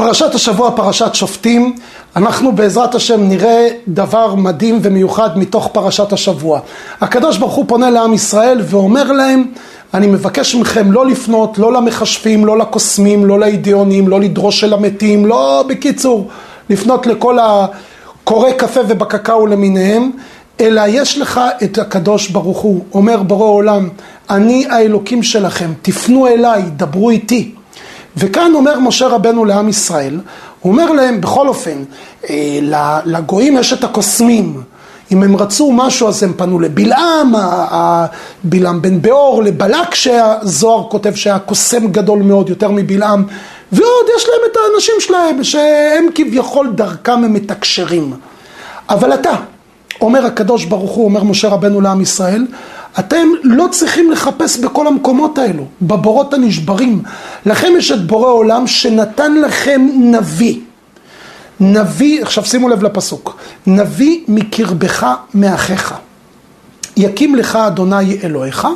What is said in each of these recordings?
פרשת השבוע, פרשת שופטים, אנחנו בעזרת השם נראה דבר מדהים ומיוחד מתוך פרשת השבוע. הקדוש ברוך הוא פונה לעם ישראל ואומר להם, אני מבקש מכם לא לפנות, לא למחשבים, לא לקוסמים, לא לאידיונים, לא לדרוש אל המתים, לא בקיצור, לפנות לכל הקורא קפה ובקקאו למיניהם, אלא יש לך את הקדוש ברוך הוא, אומר ברוא עולם, אני האלוקים שלכם, תפנו אליי, דברו איתי. וכאן אומר משה רבנו לעם ישראל, הוא אומר להם, בכל אופן, אה, לגויים יש את הקוסמים, אם הם רצו משהו אז הם פנו לבלעם, בלעם בן באור, לבלק שהזוהר כותב שהיה קוסם גדול מאוד, יותר מבלעם, ועוד יש להם את האנשים שלהם, שהם כביכול דרכם הם מתקשרים. אבל אתה, אומר הקדוש ברוך הוא, אומר משה רבנו לעם ישראל, אתם לא צריכים לחפש בכל המקומות האלו, בבורות הנשברים. לכם יש את בורא עולם שנתן לכם נביא. נביא, עכשיו שימו לב לפסוק, נביא מקרבך מאחיך. יקים לך אדוני אלוהיך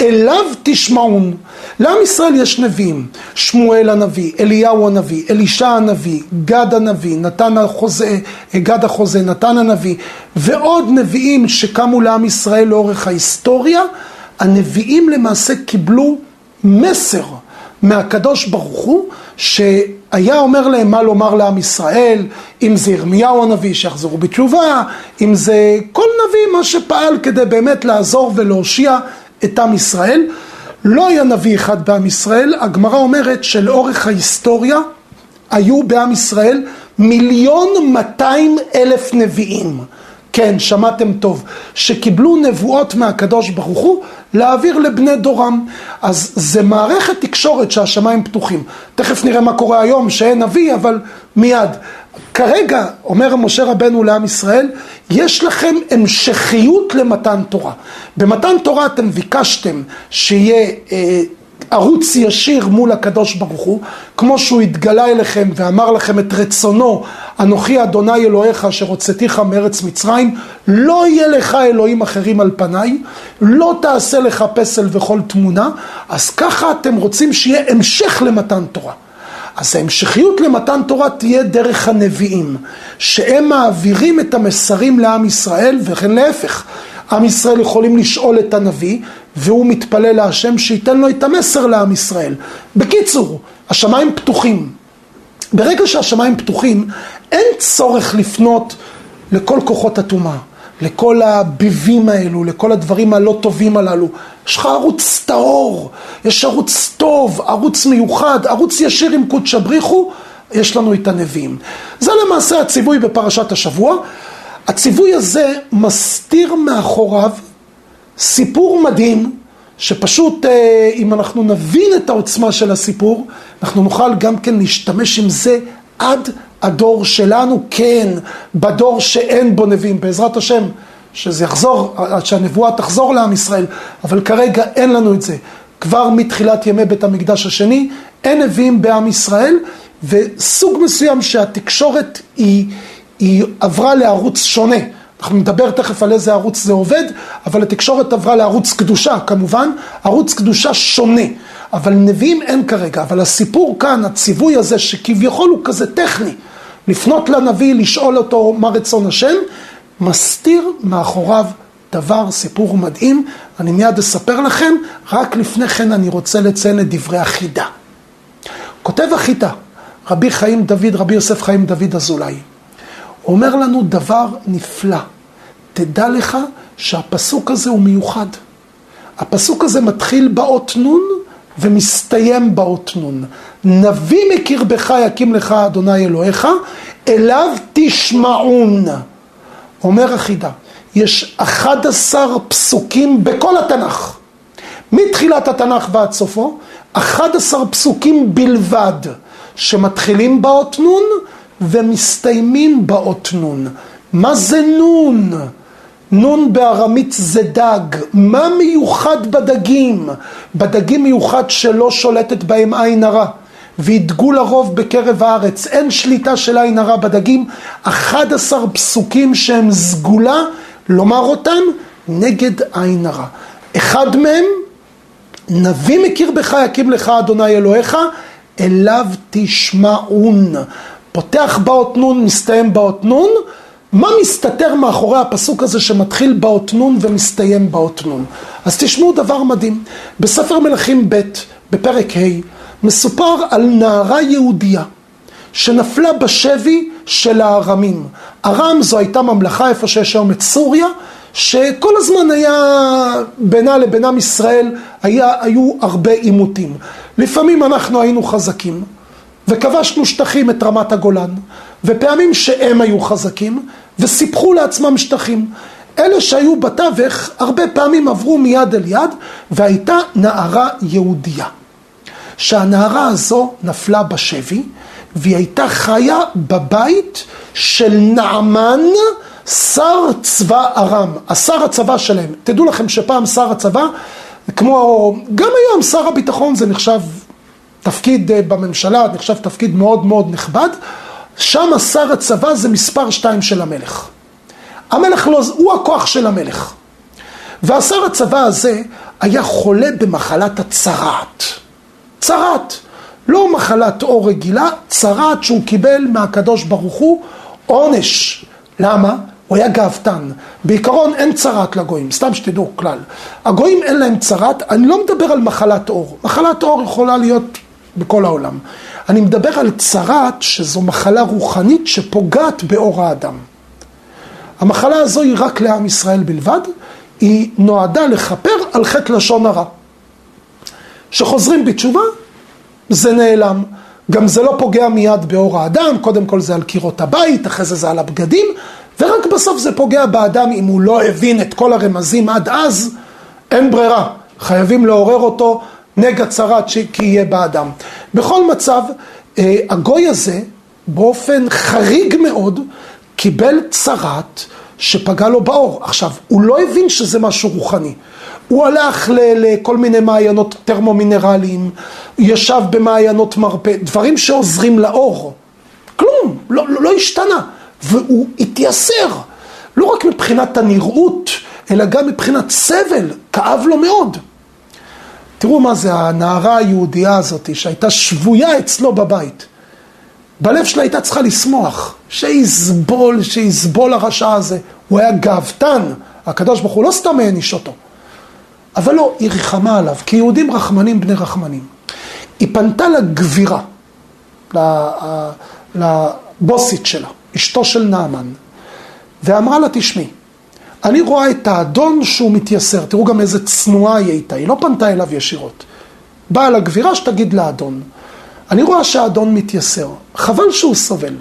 אליו תשמעון. לעם ישראל יש נביאים, שמואל הנביא, אליהו הנביא, אלישע הנביא, גד הנביא, נתן החוזה, גד החוזה, נתן הנביא, ועוד נביאים שקמו לעם ישראל לאורך ההיסטוריה, הנביאים למעשה קיבלו מסר מהקדוש ברוך הוא, שהיה אומר להם מה לומר לעם ישראל, אם זה ירמיהו הנביא שיחזרו בתשובה, אם זה כל נביא מה שפעל כדי באמת לעזור ולהושיע את עם ישראל. לא היה נביא אחד בעם ישראל, הגמרא אומרת שלאורך ההיסטוריה היו בעם ישראל מיליון מאתיים אלף נביאים. כן, שמעתם טוב, שקיבלו נבואות מהקדוש ברוך הוא להעביר לבני דורם. אז זה מערכת תקשורת שהשמיים פתוחים. תכף נראה מה קורה היום, שאין נביא, אבל מיד. כרגע, אומר משה רבנו לעם ישראל, יש לכם המשכיות למתן תורה. במתן תורה אתם ביקשתם שיהיה אה, ערוץ ישיר מול הקדוש ברוך הוא, כמו שהוא התגלה אליכם ואמר לכם את רצונו, אנוכי אדוני אלוהיך אשר הוצאתיך מארץ מצרים, לא יהיה לך אלוהים אחרים על פניי, לא תעשה לך פסל וכל תמונה, אז ככה אתם רוצים שיהיה המשך למתן תורה. אז ההמשכיות למתן תורה תהיה דרך הנביאים, שהם מעבירים את המסרים לעם ישראל, וכן להפך. עם ישראל יכולים לשאול את הנביא, והוא מתפלל להשם שייתן לו את המסר לעם ישראל. בקיצור, השמיים פתוחים. ברגע שהשמיים פתוחים, אין צורך לפנות לכל כוחות הטומאה. לכל הביבים האלו, לכל הדברים הלא טובים הללו. יש לך ערוץ טהור, יש ערוץ טוב, ערוץ מיוחד, ערוץ ישיר עם קודשא בריחו, יש לנו את הנביאים. זה למעשה הציווי בפרשת השבוע. הציווי הזה מסתיר מאחוריו סיפור מדהים, שפשוט אה, אם אנחנו נבין את העוצמה של הסיפור, אנחנו נוכל גם כן להשתמש עם זה עד הדור שלנו, כן, בדור שאין בו נביאים, בעזרת השם, שזה יחזור, שהנבואה תחזור לעם ישראל, אבל כרגע אין לנו את זה. כבר מתחילת ימי בית המקדש השני, אין נביאים בעם ישראל, וסוג מסוים שהתקשורת היא, היא עברה לערוץ שונה. אנחנו נדבר תכף על איזה ערוץ זה עובד, אבל התקשורת עברה לערוץ קדושה כמובן, ערוץ קדושה שונה. אבל נביאים אין כרגע, אבל הסיפור כאן, הציווי הזה שכביכול הוא כזה טכני, לפנות לנביא, לשאול אותו מה רצון השם, מסתיר מאחוריו דבר, סיפור מדהים, אני מיד אספר לכם, רק לפני כן אני רוצה לציין את דברי החידה. כותב החידה, רבי חיים דוד, רבי יוסף חיים דוד אזולאי, אומר לנו דבר נפלא, תדע לך שהפסוק הזה הוא מיוחד. הפסוק הזה מתחיל באות נון ומסתיים באות נון. נביא מקרבך יקים לך אדוני אלוהיך, אליו תשמעון. אומר החידה, יש 11 פסוקים בכל התנ"ך. מתחילת התנ"ך ועד סופו, 11 פסוקים בלבד, שמתחילים באות נון ומסתיימים באות נון. מה זה נון? נון בארמית זה דג. מה מיוחד בדגים? בדגים מיוחד שלא שולטת בהם עין הרע. וידגו לרוב בקרב הארץ. אין שליטה של עין הרע בדגים. 11 פסוקים שהם סגולה, לומר אותם נגד עין הרע. אחד מהם, נביא מקרבך יקים לך אדוני אלוהיך, אליו תשמעון. פותח באות נון, מסתיים באות נון. מה מסתתר מאחורי הפסוק הזה שמתחיל באות נון ומסתיים באות נון? אז תשמעו דבר מדהים. בספר מלכים ב', בפרק ה', מסופר על נערה יהודייה שנפלה בשבי של הארמים. ארם זו הייתה ממלכה איפה שיש היום את סוריה, שכל הזמן היה בינה לבין עם ישראל, היה, היו הרבה עימותים. לפעמים אנחנו היינו חזקים וכבשנו שטחים את רמת הגולן, ופעמים שהם היו חזקים וסיפחו לעצמם שטחים. אלה שהיו בתווך הרבה פעמים עברו מיד אל יד והייתה נערה יהודייה. שהנערה הזו נפלה בשבי והיא הייתה חיה בבית של נעמן שר צבא ארם, השר הצבא שלהם. תדעו לכם שפעם שר הצבא, כמו, גם היום שר הביטחון זה נחשב תפקיד אה, בממשלה, נחשב תפקיד מאוד מאוד נכבד, שם שר הצבא זה מספר שתיים של המלך. המלך לא, הוא הכוח של המלך. והשר הצבא הזה היה חולה במחלת הצרעת. צרעת. לא מחלת עור רגילה, צרעת שהוא קיבל מהקדוש ברוך הוא עונש. למה? הוא היה גאוותן. בעיקרון אין צרעת לגויים, סתם שתדעו כלל. הגויים אין להם צרעת, אני לא מדבר על מחלת עור. מחלת עור יכולה להיות בכל העולם. אני מדבר על צרעת שזו מחלה רוחנית שפוגעת באור האדם. המחלה הזו היא רק לעם ישראל בלבד, היא נועדה לכפר על חטא לשון הרע. כשחוזרים בתשובה, זה נעלם. גם זה לא פוגע מיד באור האדם, קודם כל זה על קירות הבית, אחרי זה זה על הבגדים, ורק בסוף זה פוגע באדם אם הוא לא הבין את כל הרמזים עד אז, אין ברירה, חייבים לעורר אותו נגע צרת כי יהיה באדם. בכל מצב, אה, הגוי הזה באופן חריג מאוד קיבל צרת שפגע לו באור. עכשיו, הוא לא הבין שזה משהו רוחני. הוא הלך לכל מיני מעיינות טרמומינרליים, ישב במעיינות מרפא, דברים שעוזרים לאור. כלום, לא, לא, לא השתנה. והוא התייסר, לא רק מבחינת הנראות, אלא גם מבחינת סבל, כאב לו מאוד. תראו מה זה הנערה היהודייה הזאת שהייתה שבויה אצלו בבית. בלב שלה הייתה צריכה לשמוח, שיסבול, שיסבול הרשע הזה. הוא היה גאוותן, הקדוש ברוך הוא לא סתם העניש אותו. אבל לא, היא ריחמה עליו, כי יהודים רחמנים בני רחמנים. היא פנתה לגבירה, לבוסית שלה, אשתו של נעמן, ואמרה לה, תשמעי, אני רואה את האדון שהוא מתייסר, תראו גם איזה צנועה היא הייתה, היא לא פנתה אליו ישירות. באה לגבירה שתגיד לאדון, אני רואה שהאדון מתייסר, חבל שהוא סובל.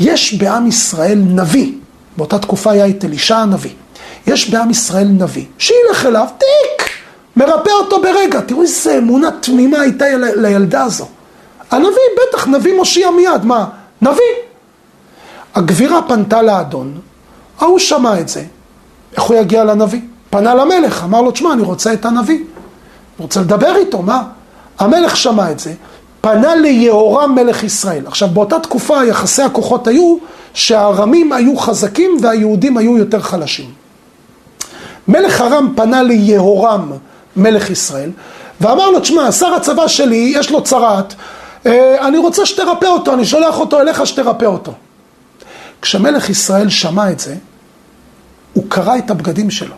יש בעם ישראל נביא, באותה תקופה היה את אלישע הנביא. יש בעם ישראל נביא, שילך אליו, תיק, מרפא אותו ברגע. תראו איזה אמונה תמימה הייתה לילדה הזו. הנביא, בטח, נביא מושיע מיד, מה? נביא. הגבירה פנתה לאדון, ההוא שמע את זה, איך הוא יגיע לנביא? פנה למלך, אמר לו, תשמע, אני רוצה את הנביא. אני רוצה לדבר איתו, מה? המלך שמע את זה, פנה ליהורם מלך ישראל. עכשיו, באותה תקופה יחסי הכוחות היו שהארמים היו חזקים והיהודים היו יותר חלשים. מלך ארם פנה ליהורם, מלך ישראל, ואמר לו, תשמע, שר הצבא שלי, יש לו צרעת, אה, אני רוצה שתרפא אותו, אני שולח אותו אליך שתרפא אותו. כשמלך ישראל שמע את זה, הוא קרע את הבגדים שלו.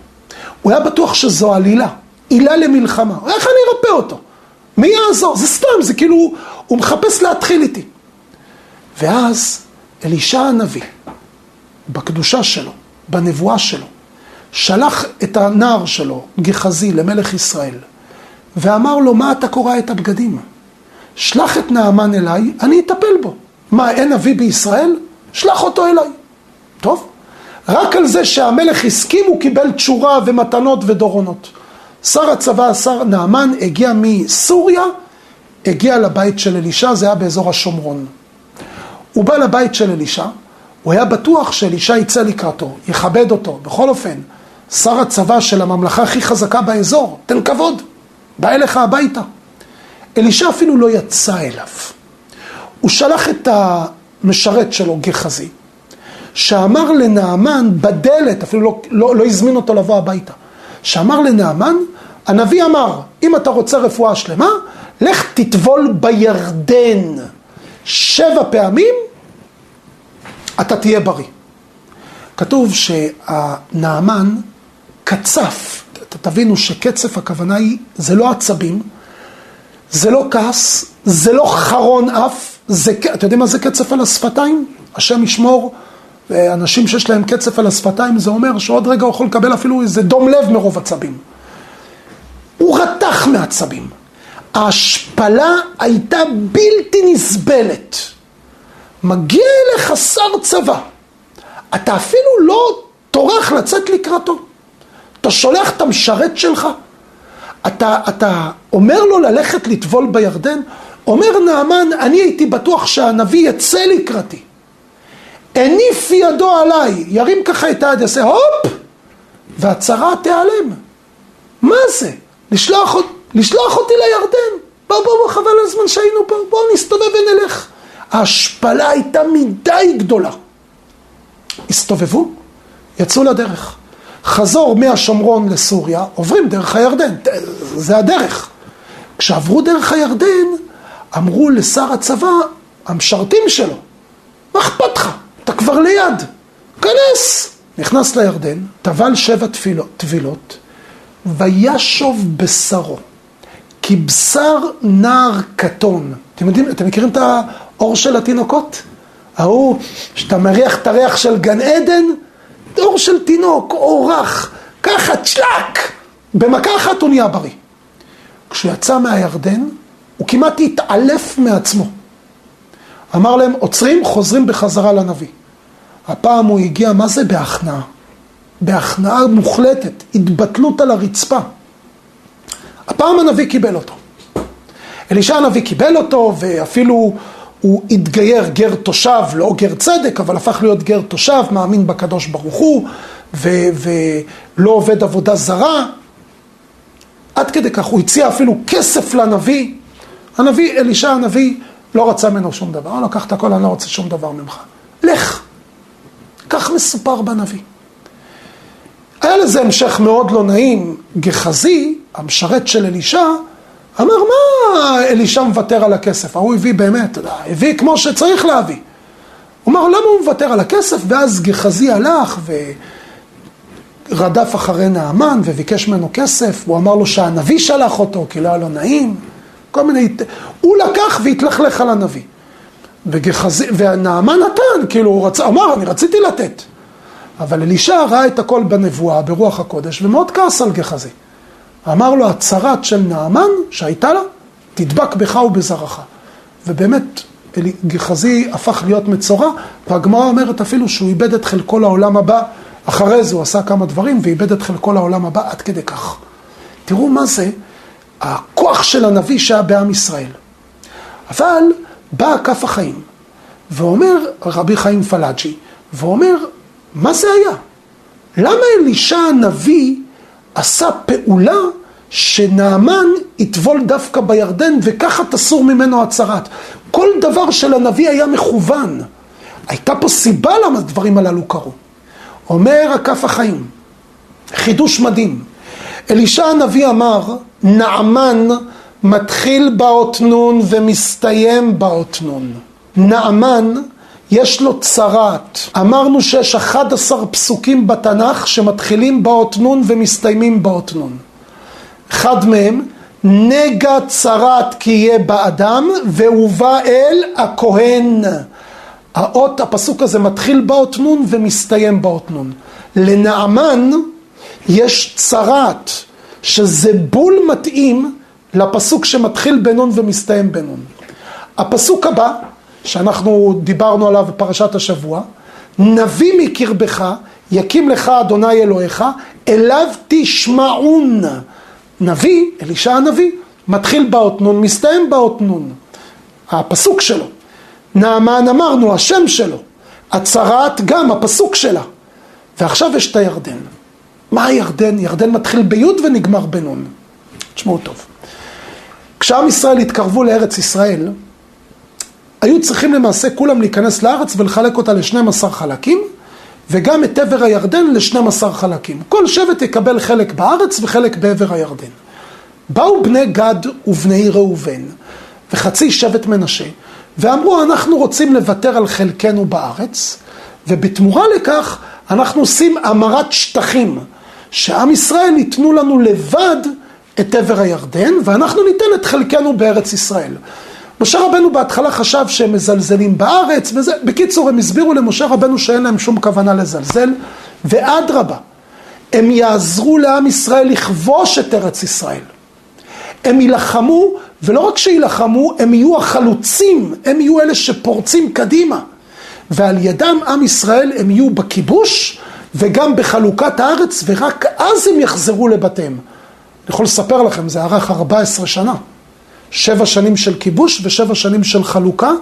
הוא היה בטוח שזו עלילה, עילה למלחמה. איך אני ארפא אותו? מי יעזור? זה סתם, זה כאילו, הוא מחפש להתחיל איתי. ואז אלישע הנביא, בקדושה שלו, בנבואה שלו, שלח את הנער שלו, גחזי, למלך ישראל, ואמר לו, מה אתה קורע את הבגדים? שלח את נעמן אליי, אני אטפל בו. מה, אין אבי בישראל? שלח אותו אליי. טוב, רק על זה שהמלך הסכים הוא קיבל תשורה ומתנות ודורונות. שר הצבא, שר נעמן, הגיע מסוריה, הגיע לבית של אלישע, זה היה באזור השומרון. הוא בא לבית של אלישע, הוא היה בטוח שאלישע יצא לקראתו, יכבד אותו, בכל אופן. שר הצבא של הממלכה הכי חזקה באזור, תן כבוד, בא אליך הביתה. אלישע אפילו לא יצא אליו. הוא שלח את המשרת שלו, גחזי, שאמר לנעמן בדלת, אפילו לא, לא, לא הזמין אותו לבוא הביתה, שאמר לנעמן, הנביא אמר, אם אתה רוצה רפואה שלמה, לך תטבול בירדן שבע פעמים, אתה תהיה בריא. כתוב שהנעמן קצף, תבינו שקצף הכוונה היא, זה לא עצבים, זה לא כעס, זה לא חרון אף, זה, אתה יודעים מה זה קצף על השפתיים? השם ישמור, אנשים שיש להם קצף על השפתיים, זה אומר שעוד רגע הוא יכול לקבל אפילו איזה דום לב מרוב עצבים. הוא רתח מעצבים. ההשפלה הייתה בלתי נסבלת. מגיע אליך שר צבא, אתה אפילו לא טורח לצאת לקראתו. אתה שולח את המשרת שלך, אתה, אתה אומר לו ללכת לטבול בירדן, אומר נעמן, אני הייתי בטוח שהנביא יצא לקראתי. הניף ידו עליי, ירים ככה את היד, יעשה הופ, והצרה תיעלם. מה זה? לשלוח, לשלוח אותי לירדן. בוא, בוא, בוא, חבל על הזמן שהיינו פה, בוא נסתובב ונלך. ההשפלה הייתה מדי גדולה. הסתובבו, יצאו לדרך. חזור מהשומרון לסוריה, עוברים דרך הירדן, זה הדרך. כשעברו דרך הירדן, אמרו לשר הצבא, המשרתים שלו, מה אכפת לך? אתה כבר ליד, כנס. נכנס לירדן, טבל שבע טבילות, וישוב בשרו, כבשר נער קטון. אתם יודעים, אתם מכירים את האור של התינוקות? ההוא, שאתה מריח את הריח של גן עדן, אור של תינוק, אור רך, ככה צ'לק, במכה אחת הוא נהיה בריא. כשהוא יצא מהירדן, הוא כמעט התעלף מעצמו. אמר להם, עוצרים, חוזרים בחזרה לנביא. הפעם הוא הגיע, מה זה בהכנעה? בהכנעה מוחלטת, התבטלות על הרצפה. הפעם הנביא קיבל אותו. אלישע הנביא קיבל אותו, ואפילו הוא התגייר גר תושב, לא גר צדק, אבל הפך להיות גר תושב, מאמין בקדוש ברוך הוא, ו- ולא עובד עבודה זרה. עד כדי כך, הוא הציע אפילו כסף לנביא. הנביא, אלישע הנביא, לא רצה ממנו שום דבר. הוא לקח את הכל, אני לא רוצה שום דבר ממך. לך. כך מסופר בנביא. היה לזה המשך מאוד לא נעים. גחזי, המשרת של אלישע, אמר, מה אלישע מוותר על הכסף? ההוא הביא באמת, הביא כמו שצריך להביא. הוא אמר, למה הוא מוותר על הכסף? ואז גחזי הלך ורדף אחרי נעמן וביקש ממנו כסף. הוא אמר לו שהנביא שלח אותו, כי לא היה לו נעים. כל מיני... הוא לקח והתלכלך על הנביא. וגחזי... ונעמן נתן, כאילו הוא רצה, אמר, אני רציתי לתת. אבל אלישע ראה את הכל בנבואה, ברוח הקודש, ומאוד כעס על גחזי. אמר לו, הצרת של נעמן שהייתה לה, תדבק בך ובזרעך. ובאמת, גחזי הפך להיות מצורע, והגמרא אומרת אפילו שהוא איבד את חלקו לעולם הבא. אחרי זה הוא עשה כמה דברים ואיבד את חלקו לעולם הבא עד כדי כך. תראו מה זה הכוח של הנביא שהיה בעם ישראל. אבל בא כף החיים, ואומר רבי חיים פלאג'י, ואומר, מה זה היה? למה אלישע הנביא עשה פעולה שנעמן יטבול דווקא בירדן וככה תסור ממנו הצהרת. כל דבר של הנביא היה מכוון. הייתה פה סיבה למה הדברים הללו קרו. אומר הכף החיים, חידוש מדהים. אלישע הנביא אמר, נעמן מתחיל באות נון ומסתיים באות נון. נעמן יש לו צרת. אמרנו שיש 11 פסוקים בתנ"ך שמתחילים באות נון ומסתיימים באות נון. אחד מהם, נגע צרת כי יהיה באדם והובא אל הכהן. האות, הפסוק הזה מתחיל באות נון ומסתיים באות נון. לנעמן יש צרת, שזה בול מתאים לפסוק שמתחיל בנון ומסתיים בנון. הפסוק הבא, שאנחנו דיברנו עליו בפרשת השבוע, נביא מקרבך, יקים לך אדוני אלוהיך, אליו תשמעון. נביא, אלישע הנביא, מתחיל באות נון, מסתיים באות נון. הפסוק שלו. נעמן אמרנו, השם שלו. הצהרת גם, הפסוק שלה. ועכשיו יש את הירדן. מה הירדן? ירדן מתחיל ביוד ונגמר בנון. תשמעו טוב. כשעם ישראל התקרבו לארץ ישראל, היו צריכים למעשה כולם להיכנס לארץ ולחלק אותה ל-12 חלקים, וגם את עבר הירדן ל-12 חלקים. כל שבט יקבל חלק בארץ וחלק בעבר הירדן. באו בני גד ובני ראובן וחצי שבט מנשה ואמרו אנחנו רוצים לוותר על חלקנו בארץ ובתמורה לכך אנחנו עושים המרת שטחים שעם ישראל ייתנו לנו לבד את עבר הירדן ואנחנו ניתן את חלקנו בארץ ישראל. משה רבנו בהתחלה חשב שהם מזלזלים בארץ וזה, בקיצור הם הסבירו למשה רבנו שאין להם שום כוונה לזלזל ואדרבה, הם יעזרו לעם ישראל לכבוש את ארץ ישראל. הם יילחמו, ולא רק שיילחמו, הם יהיו החלוצים, הם יהיו אלה שפורצים קדימה. ועל ידם עם ישראל הם יהיו בכיבוש וגם בחלוקת הארץ, ורק אז הם יחזרו לבתיהם. אני יכול לספר לכם, זה ארך 14 שנה. שבע שנים של כיבוש ושבע שנים של חלוקה,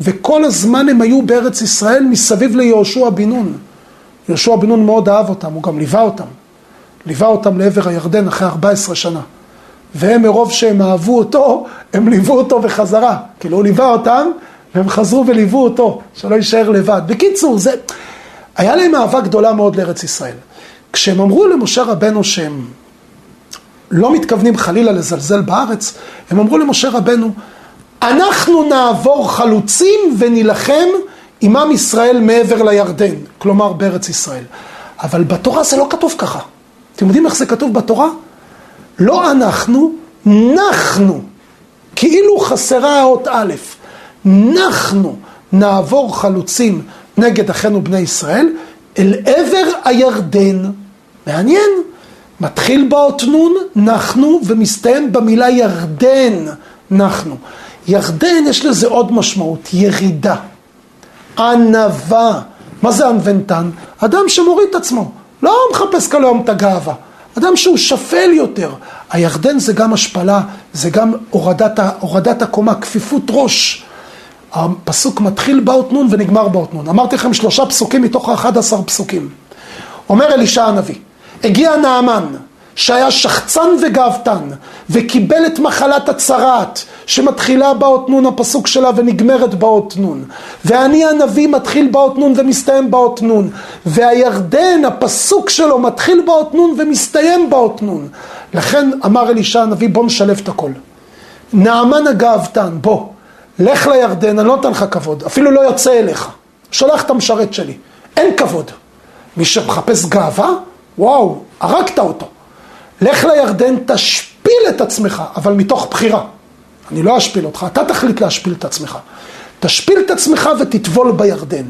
וכל הזמן הם היו בארץ ישראל מסביב ליהושע בן נון. יהושע בן נון מאוד אהב אותם, הוא גם ליווה אותם. ליווה אותם לעבר הירדן אחרי 14 שנה. והם מרוב שהם אהבו אותו, הם ליוו אותו בחזרה. כאילו הוא ליווה אותם, והם חזרו וליוו אותו, שלא יישאר לבד. בקיצור, זה... היה להם אהבה גדולה מאוד לארץ ישראל. כשהם אמרו למשה רבנו שהם לא מתכוונים חלילה לזלזל בארץ, הם אמרו למשה רבנו, אנחנו נעבור חלוצים ונילחם עם עם ישראל מעבר לירדן, כלומר בארץ ישראל. אבל בתורה זה לא כתוב ככה. אתם יודעים איך זה כתוב בתורה? לא אנחנו, נחנו. כאילו חסרה האות א', נחנו נעבור חלוצים נגד אחינו בני ישראל אל עבר הירדן. מעניין. מתחיל באות נון, נחנו, ומסתיים במילה ירדן, נחנו. ירדן יש לזה עוד משמעות, ירידה, ענווה. מה זה ענוונתן? אדם שמוריד את עצמו, לא מחפש כל היום את הגאווה. אדם שהוא שפל יותר. הירדן זה גם השפלה, זה גם הורדת, הורדת הקומה, כפיפות ראש. הפסוק מתחיל באות נון ונגמר באות נון. אמרתי לכם שלושה פסוקים מתוך האחד עשר פסוקים. אומר אלישע הנביא, הגיע נעמן, שהיה שחצן וגאוותן, וקיבל את מחלת הצרעת, שמתחילה באות נון הפסוק שלה ונגמרת באות נון. ואני הנביא מתחיל באות נון ומסתיים באות נון. והירדן, הפסוק שלו, מתחיל באות נון ומסתיים באות נון. לכן אמר אלישע הנביא, בוא נשלב את הכל. נעמן הגאוותן, בוא, לך לירדן, אני לא נותן לך כבוד, אפילו לא יוצא אליך. שולח את המשרת שלי, אין כבוד. מי שמחפש גאווה, וואו, הרגת אותו. לך לירדן, תשפיל את עצמך, אבל מתוך בחירה. אני לא אשפיל אותך, אתה תחליט להשפיל את עצמך. תשפיל את עצמך ותטבול בירדן.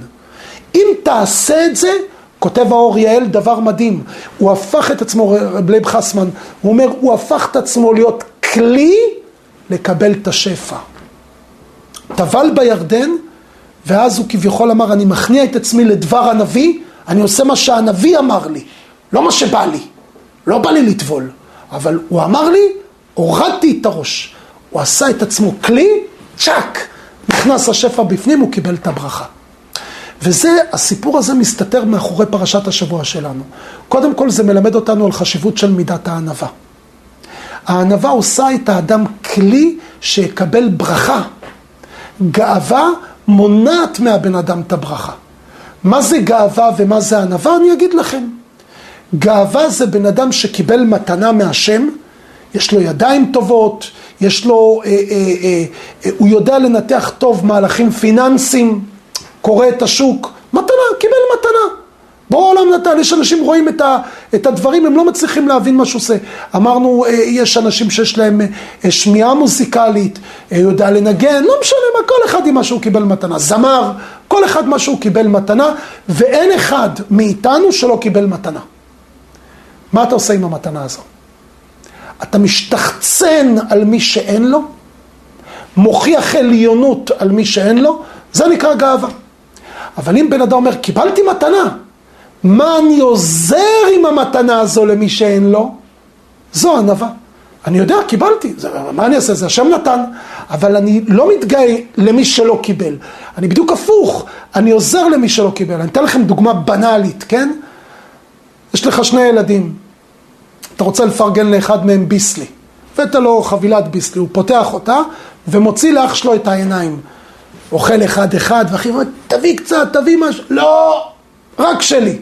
אם תעשה את זה, כותב האור יהל דבר מדהים, הוא הפך את עצמו, רב לייב חסמן, הוא אומר, הוא הפך את עצמו להיות כלי לקבל את השפע. טבל בירדן, ואז הוא כביכול אמר, אני מכניע את עצמי לדבר הנביא, אני עושה מה שהנביא אמר לי, לא מה שבא לי. לא בא לי לטבול, אבל הוא אמר לי, הורדתי את הראש. הוא עשה את עצמו כלי, צ'אק, נכנס השפע בפנים, הוא קיבל את הברכה. וזה, הסיפור הזה מסתתר מאחורי פרשת השבוע שלנו. קודם כל זה מלמד אותנו על חשיבות של מידת הענווה. הענווה עושה את האדם כלי שיקבל ברכה. גאווה מונעת מהבן אדם את הברכה. מה זה גאווה ומה זה ענווה? אני אגיד לכם. גאווה זה בן אדם שקיבל מתנה מהשם, יש לו ידיים טובות, יש לו, אה, אה, אה, אה, הוא יודע לנתח טוב מהלכים פיננסיים, קורא את השוק, מתנה, קיבל מתנה. בורא העולם נתן, יש אנשים רואים את, ה, את הדברים, הם לא מצליחים להבין מה שהוא עושה. אמרנו, אה, יש אנשים שיש להם אה, שמיעה מוזיקלית, אה, יודע לנגן, לא משנה מה, כל אחד עם מה שהוא קיבל מתנה. זמר, כל אחד מה שהוא קיבל מתנה, ואין אחד מאיתנו שלא קיבל מתנה. מה אתה עושה עם המתנה הזו? אתה משתחצן על מי שאין לו, מוכיח עליונות על מי שאין לו, זה נקרא גאווה. אבל אם בן אדם אומר, קיבלתי מתנה, מה אני עוזר עם המתנה הזו למי שאין לו? זו ענווה. אני יודע, קיבלתי, זה, מה אני אעשה? זה השם נתן, אבל אני לא מתגאה למי שלא קיבל. אני בדיוק הפוך, אני עוזר למי שלא קיבל. אני אתן לכם דוגמה בנאלית, כן? יש לך שני ילדים, אתה רוצה לפרגן לאחד מהם ביסלי, הבאת לו חבילת ביסלי, הוא פותח אותה ומוציא לאח שלו את העיניים. אוכל אחד אחד, ואחי אומר, תביא קצת, תביא משהו, לא, רק שלי.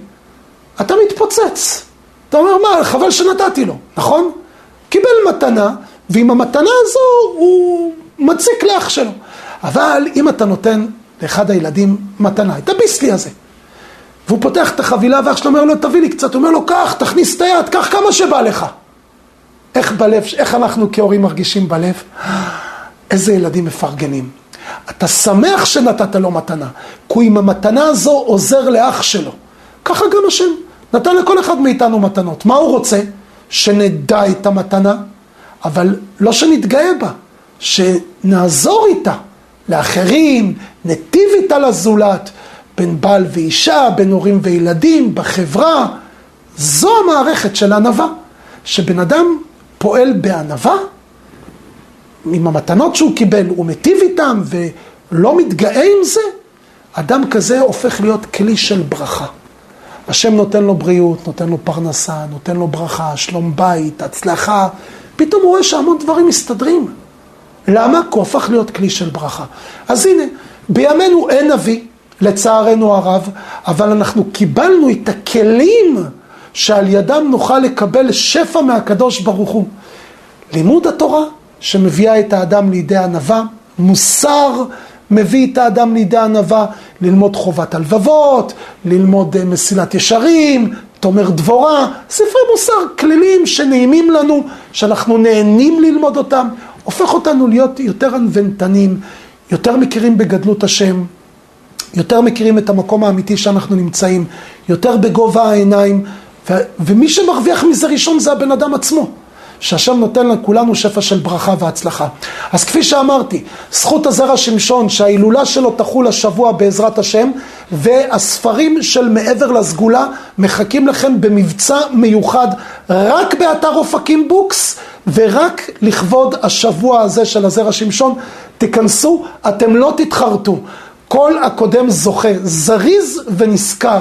אתה מתפוצץ. אתה אומר, מה, חבל שנתתי לו, נכון? קיבל מתנה, ועם המתנה הזו הוא מציק לאח שלו. אבל אם אתה נותן לאחד הילדים מתנה, את הביסלי הזה, והוא פותח את החבילה ואח שלו אומר לו, תביא לי קצת, הוא אומר לו, קח, תכניס את היד, קח כמה שבא לך. איך בלב, איך אנחנו כהורים מרגישים בלב? איזה ילדים מפרגנים. אתה שמח שנתת לו מתנה, כי עם המתנה הזו עוזר לאח שלו. ככה גם השם נתן לכל אחד מאיתנו מתנות. מה הוא רוצה? שנדע את המתנה, אבל לא שנתגאה בה, שנעזור איתה לאחרים, נתיב איתה לזולת, בין בעל ואישה, בין הורים וילדים, בחברה. זו המערכת של ענווה, שבן אדם פועל בענווה, עם המתנות שהוא קיבל, הוא מטיב איתם ולא מתגאה עם זה, אדם כזה הופך להיות כלי של ברכה. השם נותן לו בריאות, נותן לו פרנסה, נותן לו ברכה, שלום בית, הצלחה, פתאום הוא רואה שהמון דברים מסתדרים. למה? כי הוא הפך להיות כלי של ברכה. אז הנה, בימינו אין נביא, לצערנו הרב, אבל אנחנו קיבלנו את הכלים שעל ידם נוכל לקבל שפע מהקדוש ברוך הוא. לימוד התורה שמביאה את האדם לידי ענווה, מוסר מביא את האדם לידי ענווה, ללמוד חובת הלבבות, ללמוד אה, מסילת ישרים, תומר דבורה, ספרי מוסר כלילים שנעימים לנו, שאנחנו נהנים ללמוד אותם, הופך אותנו להיות יותר ענוונתנים, יותר מכירים בגדלות השם, יותר מכירים את המקום האמיתי שאנחנו נמצאים, יותר בגובה העיניים, ו- ומי שמרוויח מזה ראשון זה הבן אדם עצמו. שהשם נותן לכולנו שפע של ברכה והצלחה. אז כפי שאמרתי, זכות הזרע שמשון שההילולה שלו תחול השבוע בעזרת השם והספרים של מעבר לסגולה מחכים לכם במבצע מיוחד רק באתר אופקים Books ורק לכבוד השבוע הזה של הזרע שמשון תיכנסו, אתם לא תתחרטו. כל הקודם זוכה, זריז ונשכר.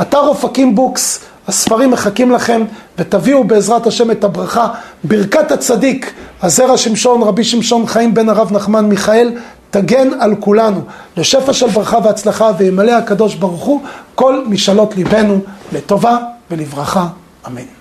אתר אופקים Books הספרים מחכים לכם, ותביאו בעזרת השם את הברכה. ברכת הצדיק, הזרע שמשון, רבי שמשון חיים בן הרב נחמן מיכאל, תגן על כולנו לשפע של ברכה והצלחה, וימלא הקדוש ברוך הוא כל משאלות ליבנו לטובה ולברכה. אמן.